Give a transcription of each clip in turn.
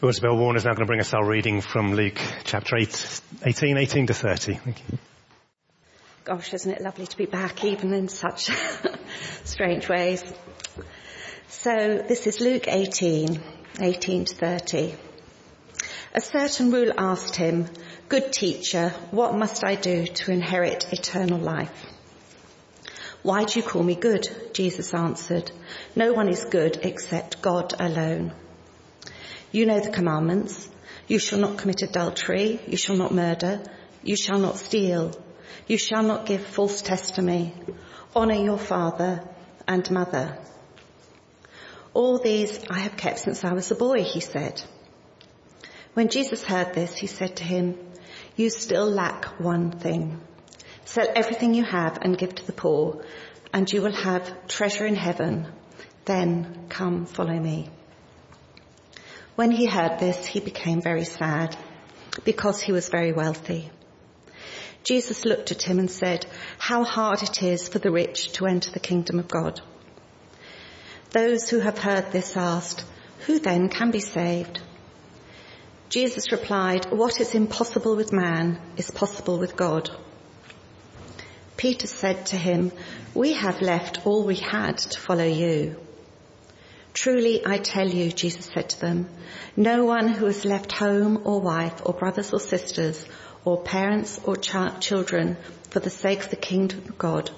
Well, Isabel Warner is now going to bring us our reading from Luke chapter 8, 18, 18 to 30. Thank you. Gosh, isn't it lovely to be back even in such strange ways? So this is Luke 18, 18 to 30. A certain ruler asked him, good teacher, what must I do to inherit eternal life? Why do you call me good? Jesus answered, no one is good except God alone. You know the commandments. You shall not commit adultery. You shall not murder. You shall not steal. You shall not give false testimony. Honour your father and mother. All these I have kept since I was a boy, he said. When Jesus heard this, he said to him, you still lack one thing. Sell everything you have and give to the poor, and you will have treasure in heaven. Then come follow me. When he heard this, he became very sad because he was very wealthy. Jesus looked at him and said, how hard it is for the rich to enter the kingdom of God. Those who have heard this asked, who then can be saved? Jesus replied, what is impossible with man is possible with God. Peter said to him, we have left all we had to follow you. Truly I tell you, Jesus said to them, no one who has left home or wife or brothers or sisters or parents or ch- children for the sake of the kingdom of God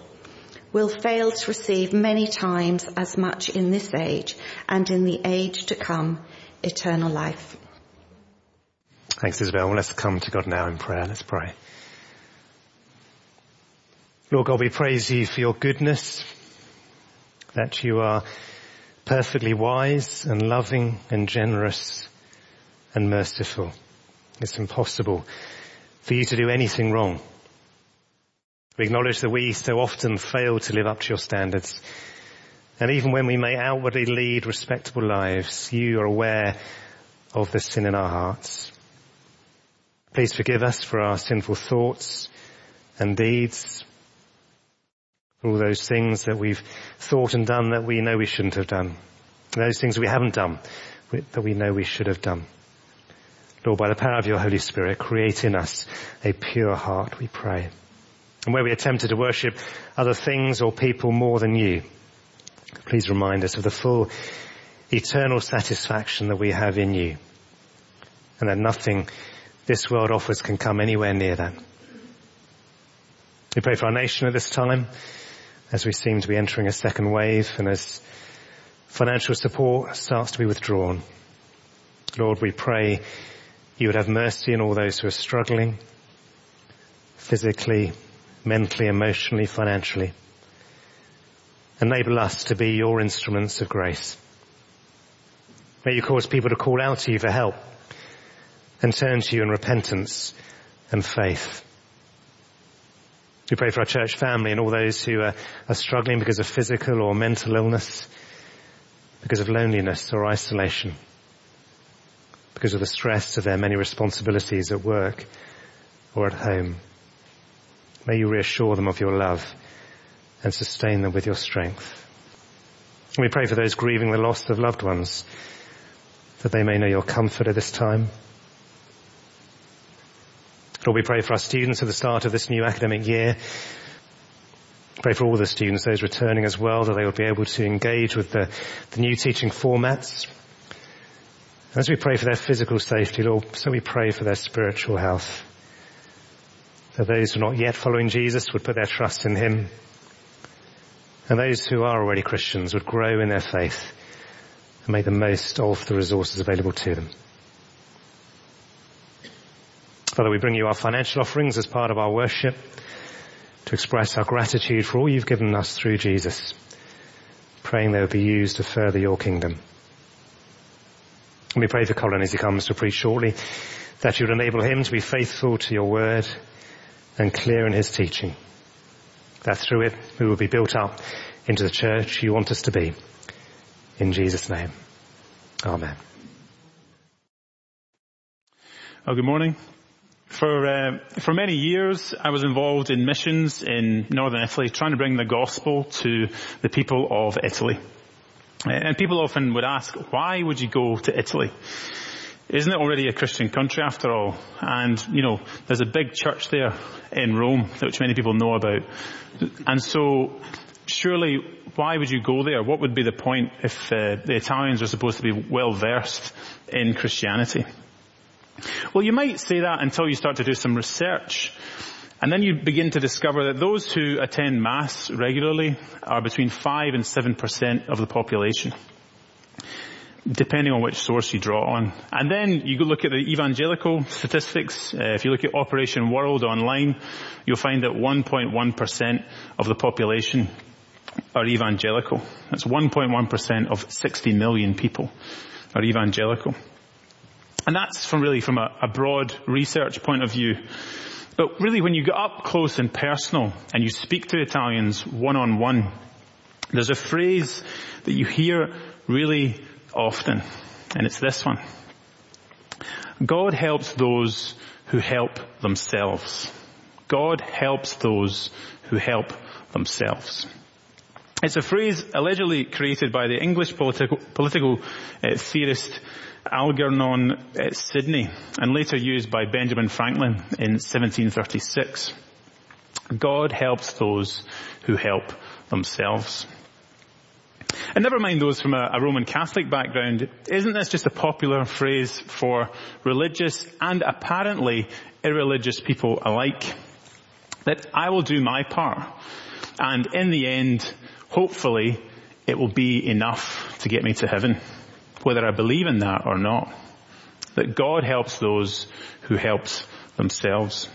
will fail to receive many times as much in this age and in the age to come eternal life. Thanks Isabel. Well, let's come to God now in prayer. Let's pray. Lord God, we praise you for your goodness, that you are perfectly wise and loving and generous and merciful. It's impossible for you to do anything wrong. We acknowledge that we so often fail to live up to your standards. And even when we may outwardly lead respectable lives, you are aware of the sin in our hearts. Please forgive us for our sinful thoughts and deeds, all those things that we've thought and done that we know we shouldn't have done, those things we haven't done that we know we should have done. Lord, by the power of your Holy Spirit, create in us a pure heart, we pray. And where we are tempted to worship other things or people more than you, please remind us of the full eternal satisfaction that we have in you and that nothing this world offers can come anywhere near that. We pray for our nation at this time as we seem to be entering a second wave and as financial support starts to be withdrawn. Lord, we pray you would have mercy on all those who are struggling physically, mentally, emotionally, financially. Enable us to be your instruments of grace. May you cause people to call out to you for help and turn to you in repentance and faith. We pray for our church family and all those who are, are struggling because of physical or mental illness, because of loneliness or isolation because of the stress of their many responsibilities at work or at home. May you reassure them of your love and sustain them with your strength. We pray for those grieving the loss of loved ones, that they may know your comfort at this time. Lord, we pray for our students at the start of this new academic year. Pray for all the students, those returning as well, that they will be able to engage with the, the new teaching formats, as we pray for their physical safety, Lord, so we pray for their spiritual health. That those who are not yet following Jesus would put their trust in Him. And those who are already Christians would grow in their faith and make the most of the resources available to them. Father, we bring you our financial offerings as part of our worship to express our gratitude for all you've given us through Jesus, praying they will be used to further your kingdom. And we pray for Colin as he comes to preach shortly, that you would enable him to be faithful to your word and clear in his teaching. That through it we will be built up into the church you want us to be. In Jesus' name. Amen. Oh, good morning. For uh, for many years, I was involved in missions in northern Italy, trying to bring the gospel to the people of Italy. And people often would ask, why would you go to Italy? isn't it already a Christian country after all? And, you know, there's a big church there in Rome, which many people know about. And so, surely, why would you go there? What would be the point if uh, the Italians are supposed to be well versed in Christianity? Well, you might say that until you start to do some research. And then you begin to discover that those who attend Mass regularly are between 5 and 7% of the population depending on which source you draw on. And then you go look at the evangelical statistics. Uh, if you look at Operation World online, you'll find that 1.1% of the population are evangelical. That's 1.1% of 60 million people are evangelical. And that's from really from a, a broad research point of view. But really when you get up close and personal and you speak to Italians one on one, there's a phrase that you hear really often, and it's this one. God helps those who help themselves. God helps those who help themselves. It's a phrase allegedly created by the English political, political uh, theorist Algernon uh, Sidney and later used by Benjamin Franklin in 1736. God helps those who help themselves. And never mind those from a, a, Roman Catholic background, isn't this just a popular phrase for religious and apparently irreligious people alike? That I will do my part, and in the end, hopefully, it will be enough to get me to heaven, whether I believe in that or not. That God helps those who helps themselves.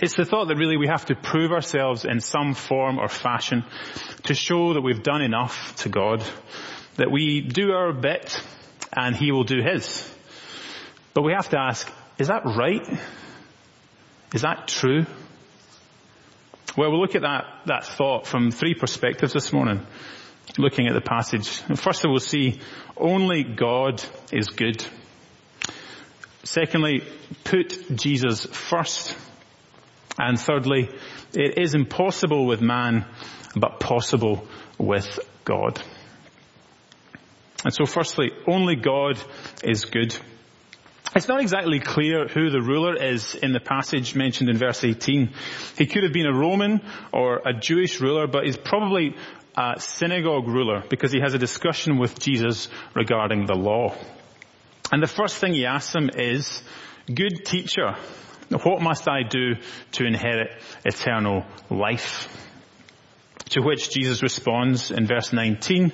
It's the thought that really we have to prove ourselves in some form or fashion to show that we've done enough to God, that we do our bit and He will do His. But we have to ask, is that right? Is that true? Well, we'll look at that, that thought from three perspectives this morning, looking at the passage. First of all, see only God is good. Secondly, put Jesus first. And thirdly, it is impossible with man, but possible with God. And so firstly, only God is good. It's not exactly clear who the ruler is in the passage mentioned in verse 18. He could have been a Roman or a Jewish ruler, but he's probably a synagogue ruler because he has a discussion with Jesus regarding the law. And the first thing he asks him is, good teacher, what must I do to inherit eternal life? To which Jesus responds in verse 19,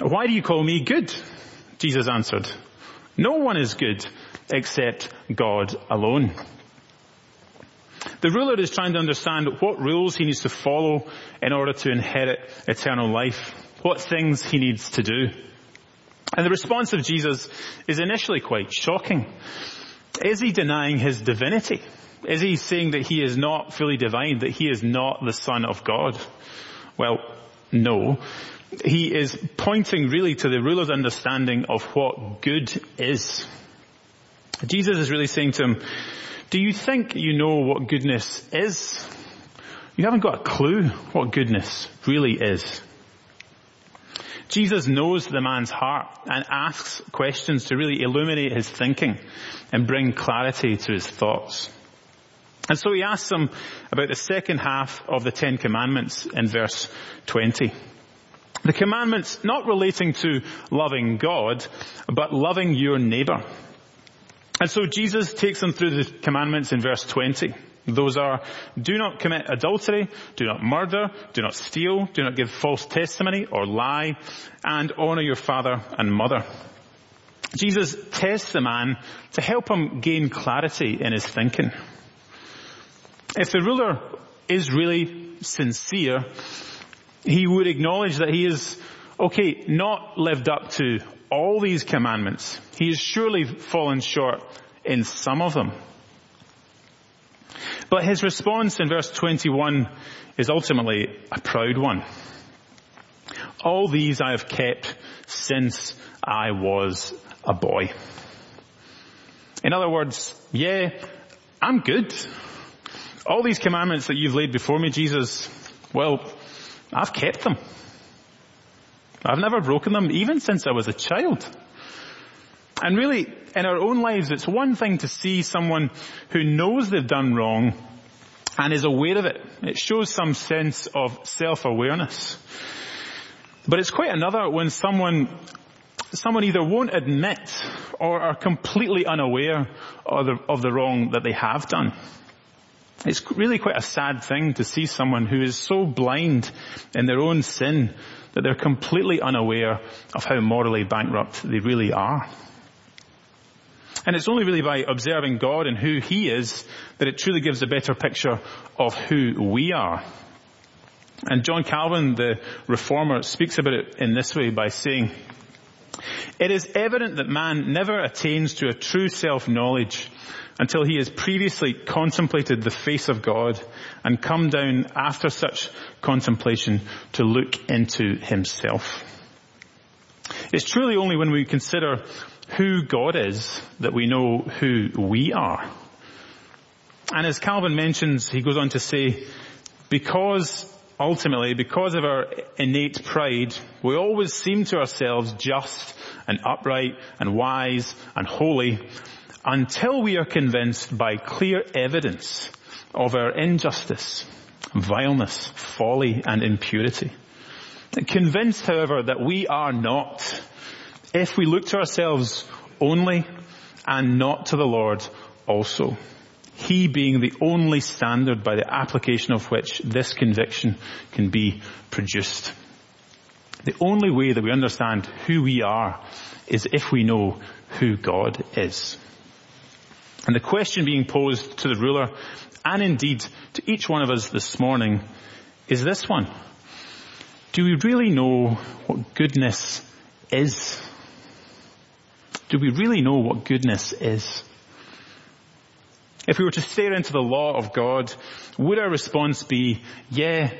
why do you call me good? Jesus answered, no one is good except God alone. The ruler is trying to understand what rules he needs to follow in order to inherit eternal life, what things he needs to do. And the response of Jesus is initially quite shocking. Is he denying his divinity? Is he saying that he is not fully divine, that he is not the son of God? Well, no. He is pointing really to the ruler's understanding of what good is. Jesus is really saying to him, do you think you know what goodness is? You haven't got a clue what goodness really is. Jesus knows the man's heart and asks questions to really illuminate his thinking and bring clarity to his thoughts. And so he asks him about the second half of the Ten Commandments in verse 20. The commandments not relating to loving God, but loving your neighbor. And so Jesus takes them through the commandments in verse 20. Those are, do not commit adultery, do not murder, do not steal, do not give false testimony or lie, and honor your father and mother. Jesus tests the man to help him gain clarity in his thinking. If the ruler is really sincere, he would acknowledge that he is, okay, not lived up to all these commandments. He has surely fallen short in some of them. But his response in verse 21 is ultimately a proud one. All these I have kept since I was a boy. In other words, yeah, I'm good. All these commandments that you've laid before me, Jesus, well, I've kept them. I've never broken them even since I was a child. And really, in our own lives, it's one thing to see someone who knows they've done wrong and is aware of it. It shows some sense of self-awareness. But it's quite another when someone, someone either won't admit or are completely unaware of the, of the wrong that they have done. It's really quite a sad thing to see someone who is so blind in their own sin that they're completely unaware of how morally bankrupt they really are. And it's only really by observing God and who He is that it truly gives a better picture of who we are. And John Calvin, the reformer, speaks about it in this way by saying, it is evident that man never attains to a true self-knowledge until he has previously contemplated the face of God and come down after such contemplation to look into himself. It's truly only when we consider who God is that we know who we are. And as Calvin mentions, he goes on to say, because ultimately, because of our innate pride, we always seem to ourselves just and upright and wise and holy until we are convinced by clear evidence of our injustice, vileness, folly and impurity. Convinced, however, that we are not, if we look to ourselves only and not to the Lord also. He being the only standard by the application of which this conviction can be produced. The only way that we understand who we are is if we know who God is. And the question being posed to the ruler, and indeed to each one of us this morning, is this one. Do we really know what goodness is? Do we really know what goodness is? If we were to stare into the law of God, would our response be, yeah,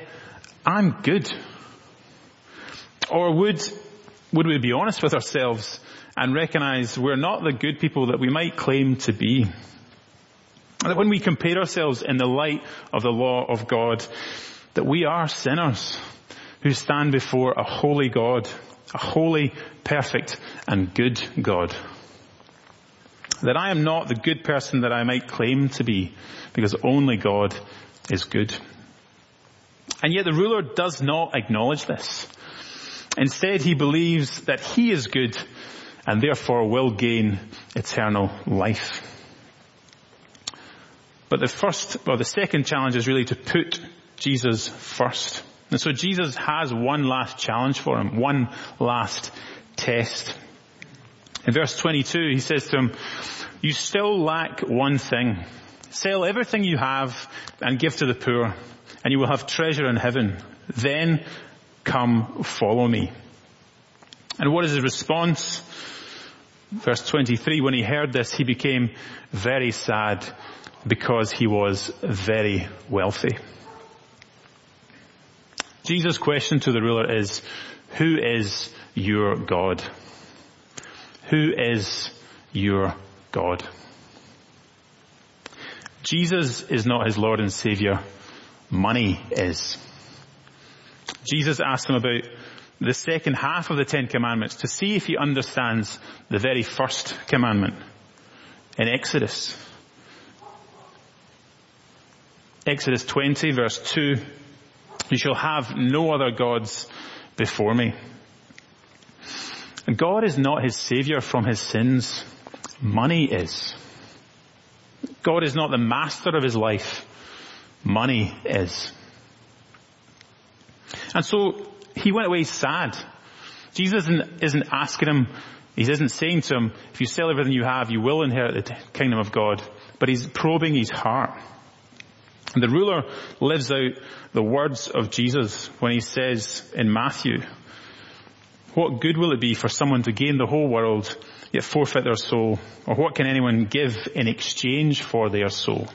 I'm good? Or would, would we be honest with ourselves and recognize we're not the good people that we might claim to be? That when we compare ourselves in the light of the law of God, that we are sinners who stand before a holy God, a holy, perfect and good God that I am not the good person that I might claim to be because only God is good. And yet the ruler does not acknowledge this. Instead he believes that he is good and therefore will gain eternal life. But the first, or the second challenge is really to put Jesus first. And so Jesus has one last challenge for him, one last test. In verse 22, he says to him, you still lack one thing. Sell everything you have and give to the poor and you will have treasure in heaven. Then come follow me. And what is his response? Verse 23, when he heard this, he became very sad because he was very wealthy. Jesus' question to the ruler is, who is your God? Who is your God? Jesus is not his Lord and Savior. Money is. Jesus asked him about the second half of the Ten Commandments to see if he understands the very first commandment in Exodus. Exodus 20 verse 2, you shall have no other gods before me. God is not his savior from his sins. Money is. God is not the master of his life. Money is. And so he went away sad. Jesus isn't, isn't asking him, he isn't saying to him, if you sell everything you have, you will inherit the kingdom of God. But he's probing his heart. And the ruler lives out the words of Jesus when he says in Matthew, what good will it be for someone to gain the whole world yet forfeit their soul? Or what can anyone give in exchange for their soul?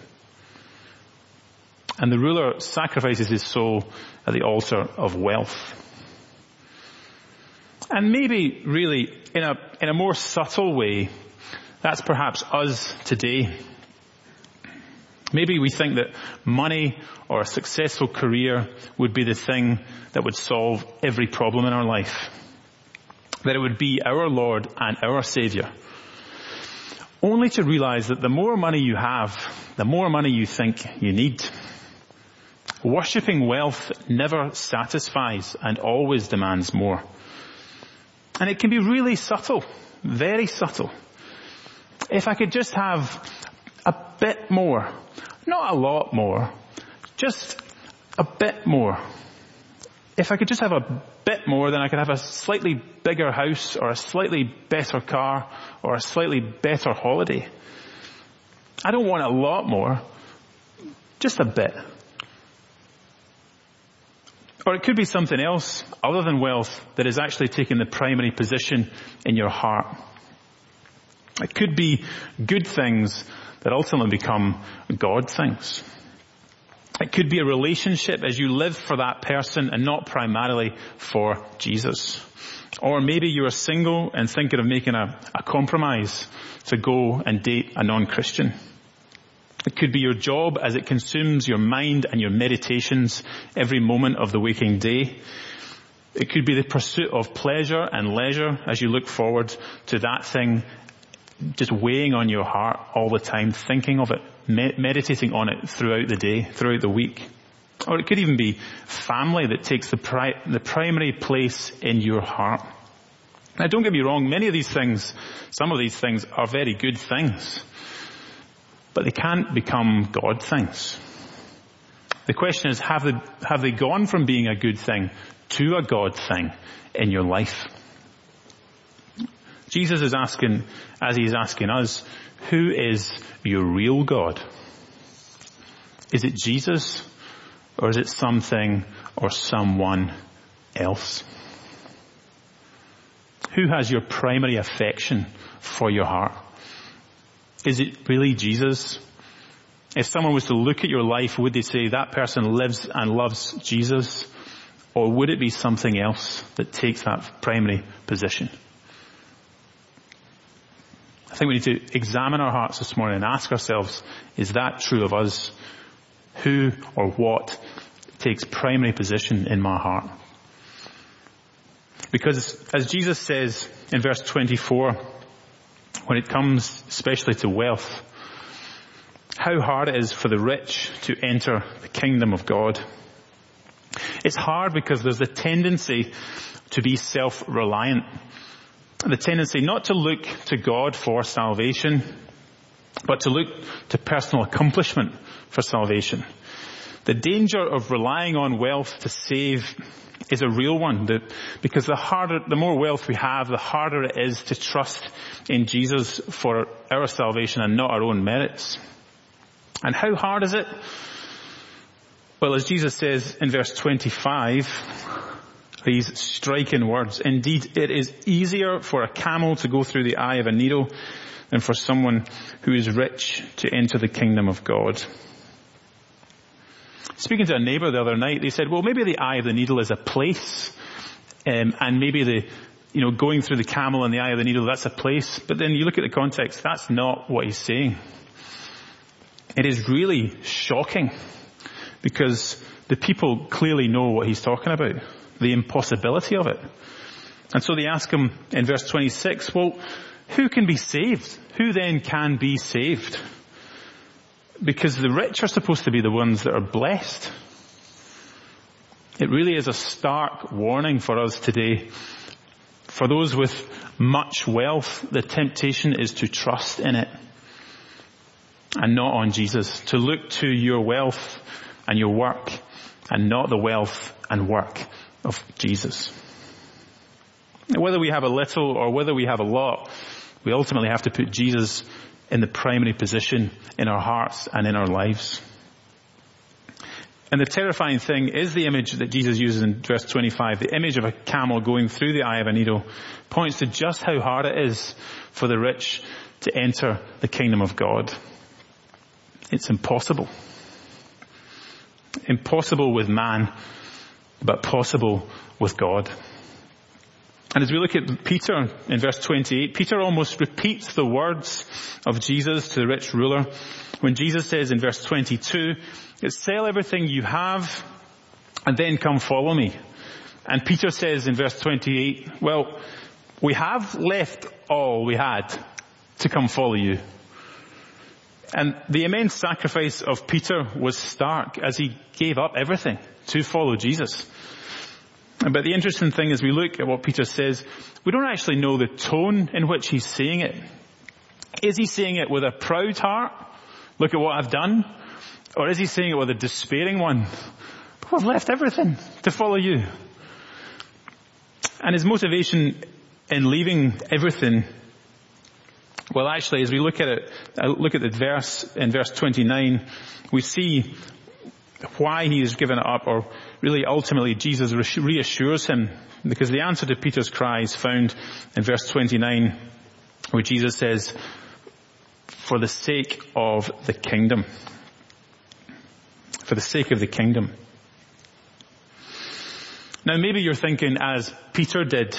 And the ruler sacrifices his soul at the altar of wealth. And maybe really in a, in a more subtle way, that's perhaps us today. Maybe we think that money or a successful career would be the thing that would solve every problem in our life that it would be our Lord and our Savior. only to realize that the more money you have, the more money you think you need. Worshipping wealth never satisfies and always demands more. And it can be really subtle, very subtle. If I could just have a bit more, not a lot more, just a bit more. If I could just have a bit more, then I could have a slightly bigger house or a slightly better car or a slightly better holiday. I don't want a lot more, just a bit. Or it could be something else other than wealth that is actually taking the primary position in your heart. It could be good things that ultimately become God things. It could be a relationship as you live for that person and not primarily for Jesus. Or maybe you are single and thinking of making a, a compromise to go and date a non-Christian. It could be your job as it consumes your mind and your meditations every moment of the waking day. It could be the pursuit of pleasure and leisure as you look forward to that thing just weighing on your heart all the time, thinking of it, meditating on it throughout the day, throughout the week. Or it could even be family that takes the, pri- the primary place in your heart. Now don't get me wrong, many of these things, some of these things are very good things but they can't become God things. The question is, have they, have they gone from being a good thing to a God thing in your life? Jesus is asking, as he's asking us, who is your real God? Is it Jesus or is it something or someone else? Who has your primary affection for your heart? Is it really Jesus? If someone was to look at your life, would they say that person lives and loves Jesus? Or would it be something else that takes that primary position? I think we need to examine our hearts this morning and ask ourselves, is that true of us? Who or what takes primary position in my heart? Because as Jesus says in verse 24, when it comes especially to wealth, how hard it is for the rich to enter the kingdom of God. It's hard because there's a tendency to be self-reliant. The tendency not to look to God for salvation, but to look to personal accomplishment for salvation. The danger of relying on wealth to save is a real one. Because the harder, the more wealth we have, the harder it is to trust in Jesus for our salvation and not our own merits. And how hard is it? Well, as Jesus says in verse 25, these striking words, indeed it is easier for a camel to go through the eye of a needle than for someone who is rich to enter the kingdom of God. Speaking to a neighbour the other night, they said, well, maybe the eye of the needle is a place, um, and maybe the, you know, going through the camel and the eye of the needle, that's a place. But then you look at the context, that's not what he's saying. It is really shocking because the people clearly know what he's talking about, the impossibility of it. And so they ask him in verse 26, well, who can be saved? Who then can be saved? Because the rich are supposed to be the ones that are blessed. It really is a stark warning for us today. For those with much wealth, the temptation is to trust in it and not on Jesus. To look to your wealth and your work and not the wealth and work of Jesus. Whether we have a little or whether we have a lot, we ultimately have to put Jesus in the primary position in our hearts and in our lives. And the terrifying thing is the image that Jesus uses in verse 25. The image of a camel going through the eye of a needle points to just how hard it is for the rich to enter the kingdom of God. It's impossible. Impossible with man, but possible with God. And as we look at Peter in verse 28, Peter almost repeats the words of Jesus to the rich ruler when Jesus says in verse 22, sell everything you have and then come follow me. And Peter says in verse 28, well, we have left all we had to come follow you. And the immense sacrifice of Peter was stark as he gave up everything to follow Jesus. But the interesting thing is we look at what Peter says, we don't actually know the tone in which he's saying it. Is he saying it with a proud heart? Look at what I've done. Or is he saying it with a despairing one? I've left everything to follow you. And his motivation in leaving everything, well actually as we look at it, uh, look at the verse, in verse 29, we see why he has given up or really ultimately Jesus reassures him because the answer to Peter's cry is found in verse 29 where Jesus says, for the sake of the kingdom. For the sake of the kingdom. Now maybe you're thinking as Peter did,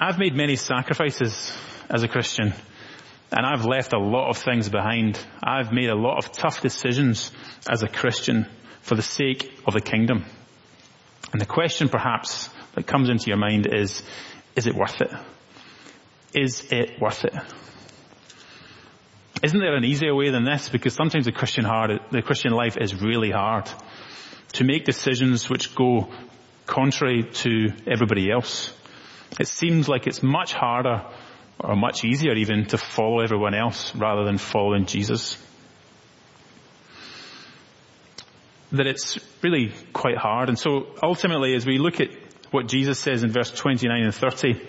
I've made many sacrifices as a Christian and I've left a lot of things behind. I've made a lot of tough decisions as a Christian for the sake of the kingdom. And the question perhaps that comes into your mind is, is it worth it? Is it worth it? Isn't there an easier way than this? Because sometimes the Christian hard, the Christian life is really hard. To make decisions which go contrary to everybody else. It seems like it's much harder or much easier even to follow everyone else rather than following Jesus. That it's really quite hard. And so ultimately as we look at what Jesus says in verse 29 and 30,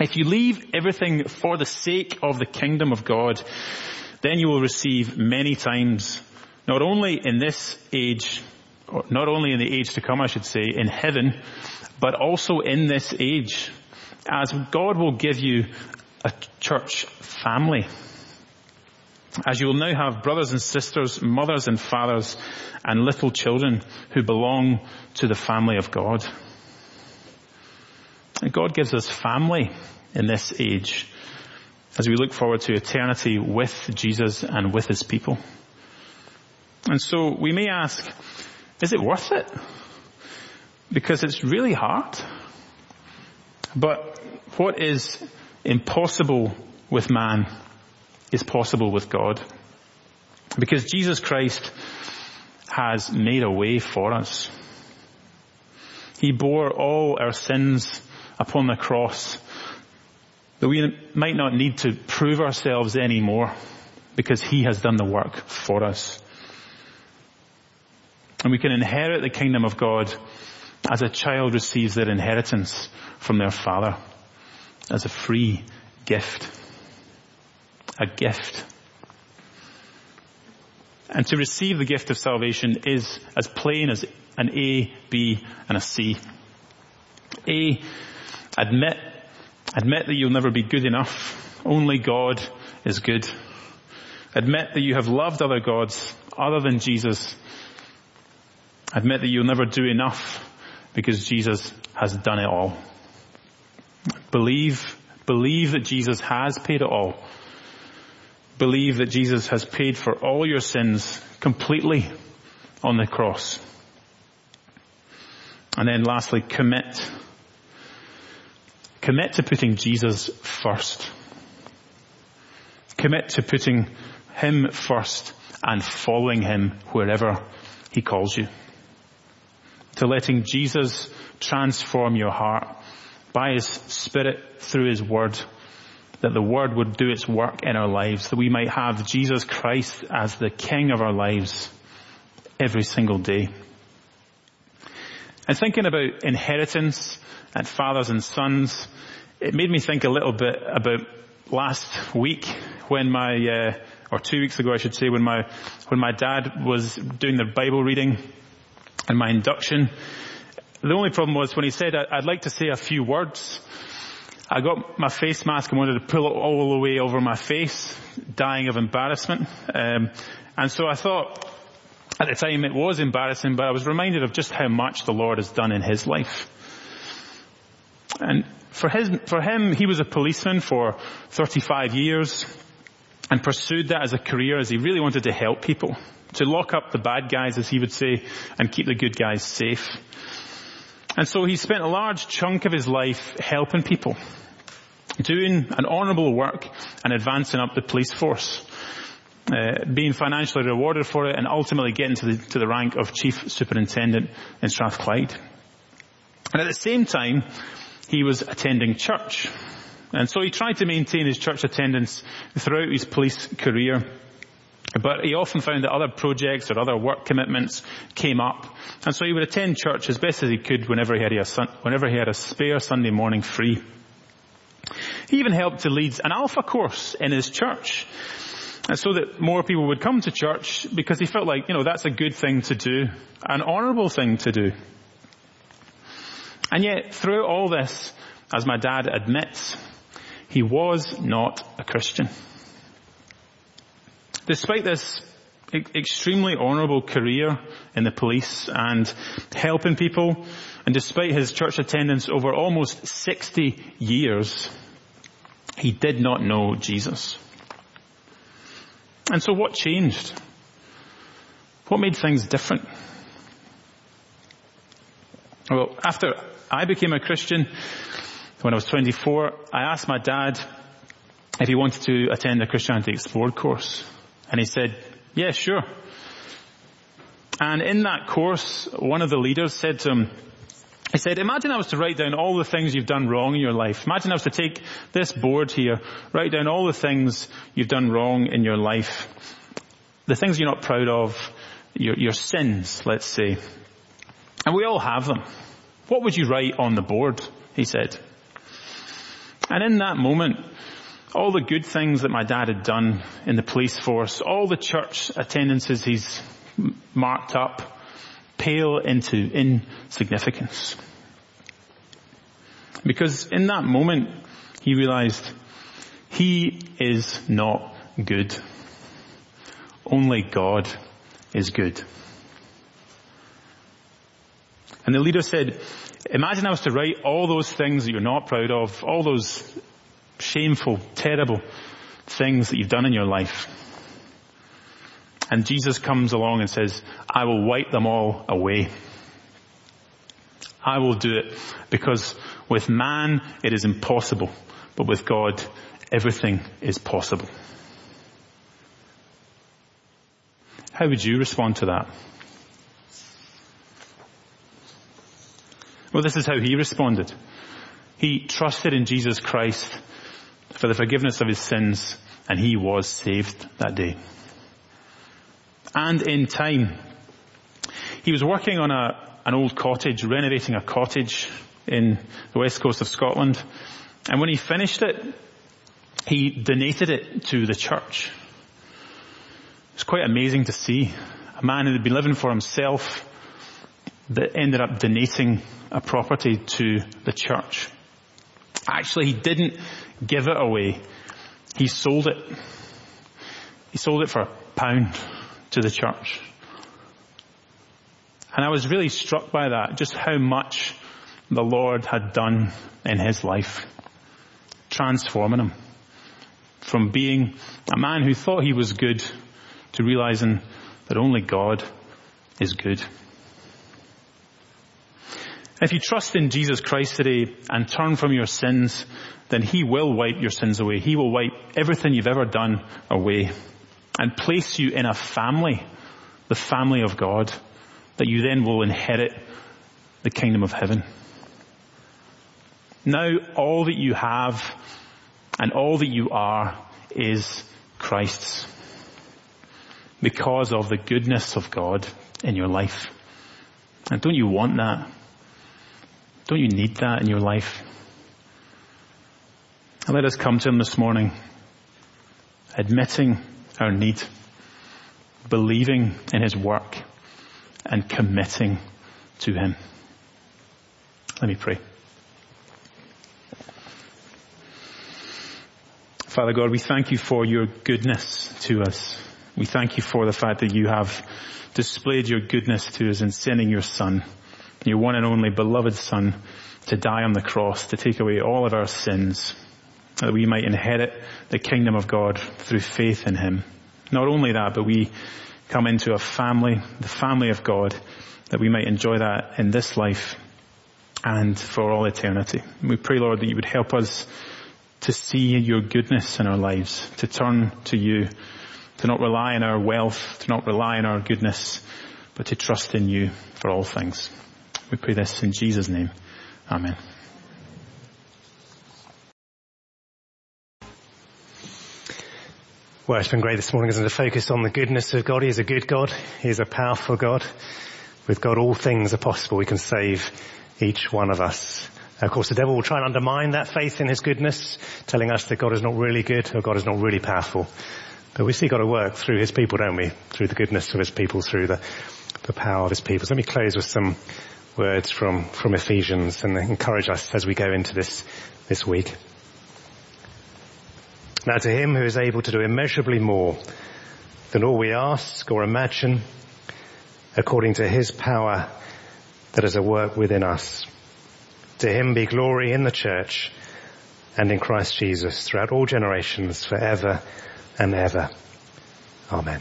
if you leave everything for the sake of the kingdom of God, then you will receive many times, not only in this age, not only in the age to come, I should say, in heaven, but also in this age, as God will give you a church family. As you will now have brothers and sisters, mothers and fathers, and little children who belong to the family of God. And God gives us family in this age as we look forward to eternity with Jesus and with His people. And so we may ask, is it worth it? Because it's really hard. But what is impossible with man is possible with God. Because Jesus Christ has made a way for us. He bore all our sins upon the cross that we might not need to prove ourselves anymore because He has done the work for us. And we can inherit the kingdom of God as a child receives their inheritance from their father as a free gift. A gift. And to receive the gift of salvation is as plain as an A, B, and a C. A, admit, admit that you'll never be good enough. Only God is good. Admit that you have loved other gods other than Jesus. Admit that you'll never do enough because Jesus has done it all. Believe, believe that Jesus has paid it all. Believe that Jesus has paid for all your sins completely on the cross. And then lastly, commit. Commit to putting Jesus first. Commit to putting Him first and following Him wherever He calls you. To letting Jesus transform your heart by His Spirit through His Word, that the Word would do its work in our lives, that we might have Jesus Christ as the King of our lives every single day. And thinking about inheritance and fathers and sons, it made me think a little bit about last week when my, uh, or two weeks ago I should say, when my, when my dad was doing the Bible reading and my induction the only problem was when he said, I'd like to say a few words. I got my face mask and wanted to pull it all the way over my face, dying of embarrassment. Um, and so I thought, at the time it was embarrassing, but I was reminded of just how much the Lord has done in his life. And for his, for him, he was a policeman for 35 years and pursued that as a career as he really wanted to help people, to lock up the bad guys, as he would say, and keep the good guys safe. And so he spent a large chunk of his life helping people. doing an honourable work and advancing up the police force. Uh, being financially rewarded for it and ultimately getting to the, to the rank of chief superintendent in Strathclyde. And at the same time, he was attending church. And so he tried to maintain his church attendance throughout his police career. But he often found that other projects or other work commitments came up. And so he would attend church as best as he could whenever he had a, whenever he had a spare Sunday morning free. He even helped to lead an alpha course in his church. So that more people would come to church because he felt like, you know, that's a good thing to do, an honourable thing to do. And yet, through all this, as my dad admits, he was not a Christian. Despite this extremely honourable career in the police and helping people, and despite his church attendance over almost 60 years, he did not know Jesus. And so what changed? What made things different? Well, after I became a Christian, when I was 24, I asked my dad if he wanted to attend a Christianity Explored course. And he said, yeah, sure. And in that course, one of the leaders said to him, he said, imagine I was to write down all the things you've done wrong in your life. Imagine I was to take this board here, write down all the things you've done wrong in your life. The things you're not proud of, your, your sins, let's say. And we all have them. What would you write on the board? He said. And in that moment, all the good things that my dad had done in the police force, all the church attendances he's marked up, pale into insignificance. Because in that moment, he realized he is not good. Only God is good. And the leader said, imagine I was to write all those things that you're not proud of, all those shameful, terrible things that you've done in your life. And Jesus comes along and says, I will wipe them all away. I will do it because with man it is impossible, but with God everything is possible. How would you respond to that? Well, this is how he responded. He trusted in Jesus Christ for the forgiveness of his sins and he was saved that day. And in time, he was working on a, an old cottage, renovating a cottage in the west coast of Scotland. And when he finished it, he donated it to the church. It's quite amazing to see a man who had been living for himself that ended up donating a property to the church. Actually, he didn't give it away. He sold it. He sold it for a pound to the church. And I was really struck by that, just how much the Lord had done in his life, transforming him from being a man who thought he was good to realizing that only God is good. If you trust in Jesus Christ today and turn from your sins, then He will wipe your sins away. He will wipe everything you've ever done away and place you in a family, the family of God, that you then will inherit the kingdom of heaven. Now all that you have and all that you are is Christ's because of the goodness of God in your life. And don't you want that? Don't you need that in your life? And let us come to Him this morning, admitting our need, believing in His work, and committing to Him. Let me pray. Father God, we thank you for your goodness to us. We thank you for the fact that you have displayed your goodness to us in sending your Son your one and only beloved son to die on the cross to take away all of our sins that we might inherit the kingdom of God through faith in him. Not only that, but we come into a family, the family of God, that we might enjoy that in this life and for all eternity. We pray, Lord, that you would help us to see your goodness in our lives, to turn to you, to not rely on our wealth, to not rely on our goodness, but to trust in you for all things. We pray this in Jesus' name. Amen. Well, it's been great this morning, isn't it, focus on the goodness of God. He is a good God. He is a powerful God. With God, all things are possible. We can save each one of us. Of course, the devil will try and undermine that faith in his goodness, telling us that God is not really good or God is not really powerful. But we see God at work through his people, don't we? Through the goodness of his people, through the, the power of his people. So let me close with some words from, from Ephesians and encourage us as we go into this, this week. Now to him who is able to do immeasurably more than all we ask or imagine, according to his power that is at work within us. To him be glory in the church and in Christ Jesus throughout all generations forever and ever. Amen.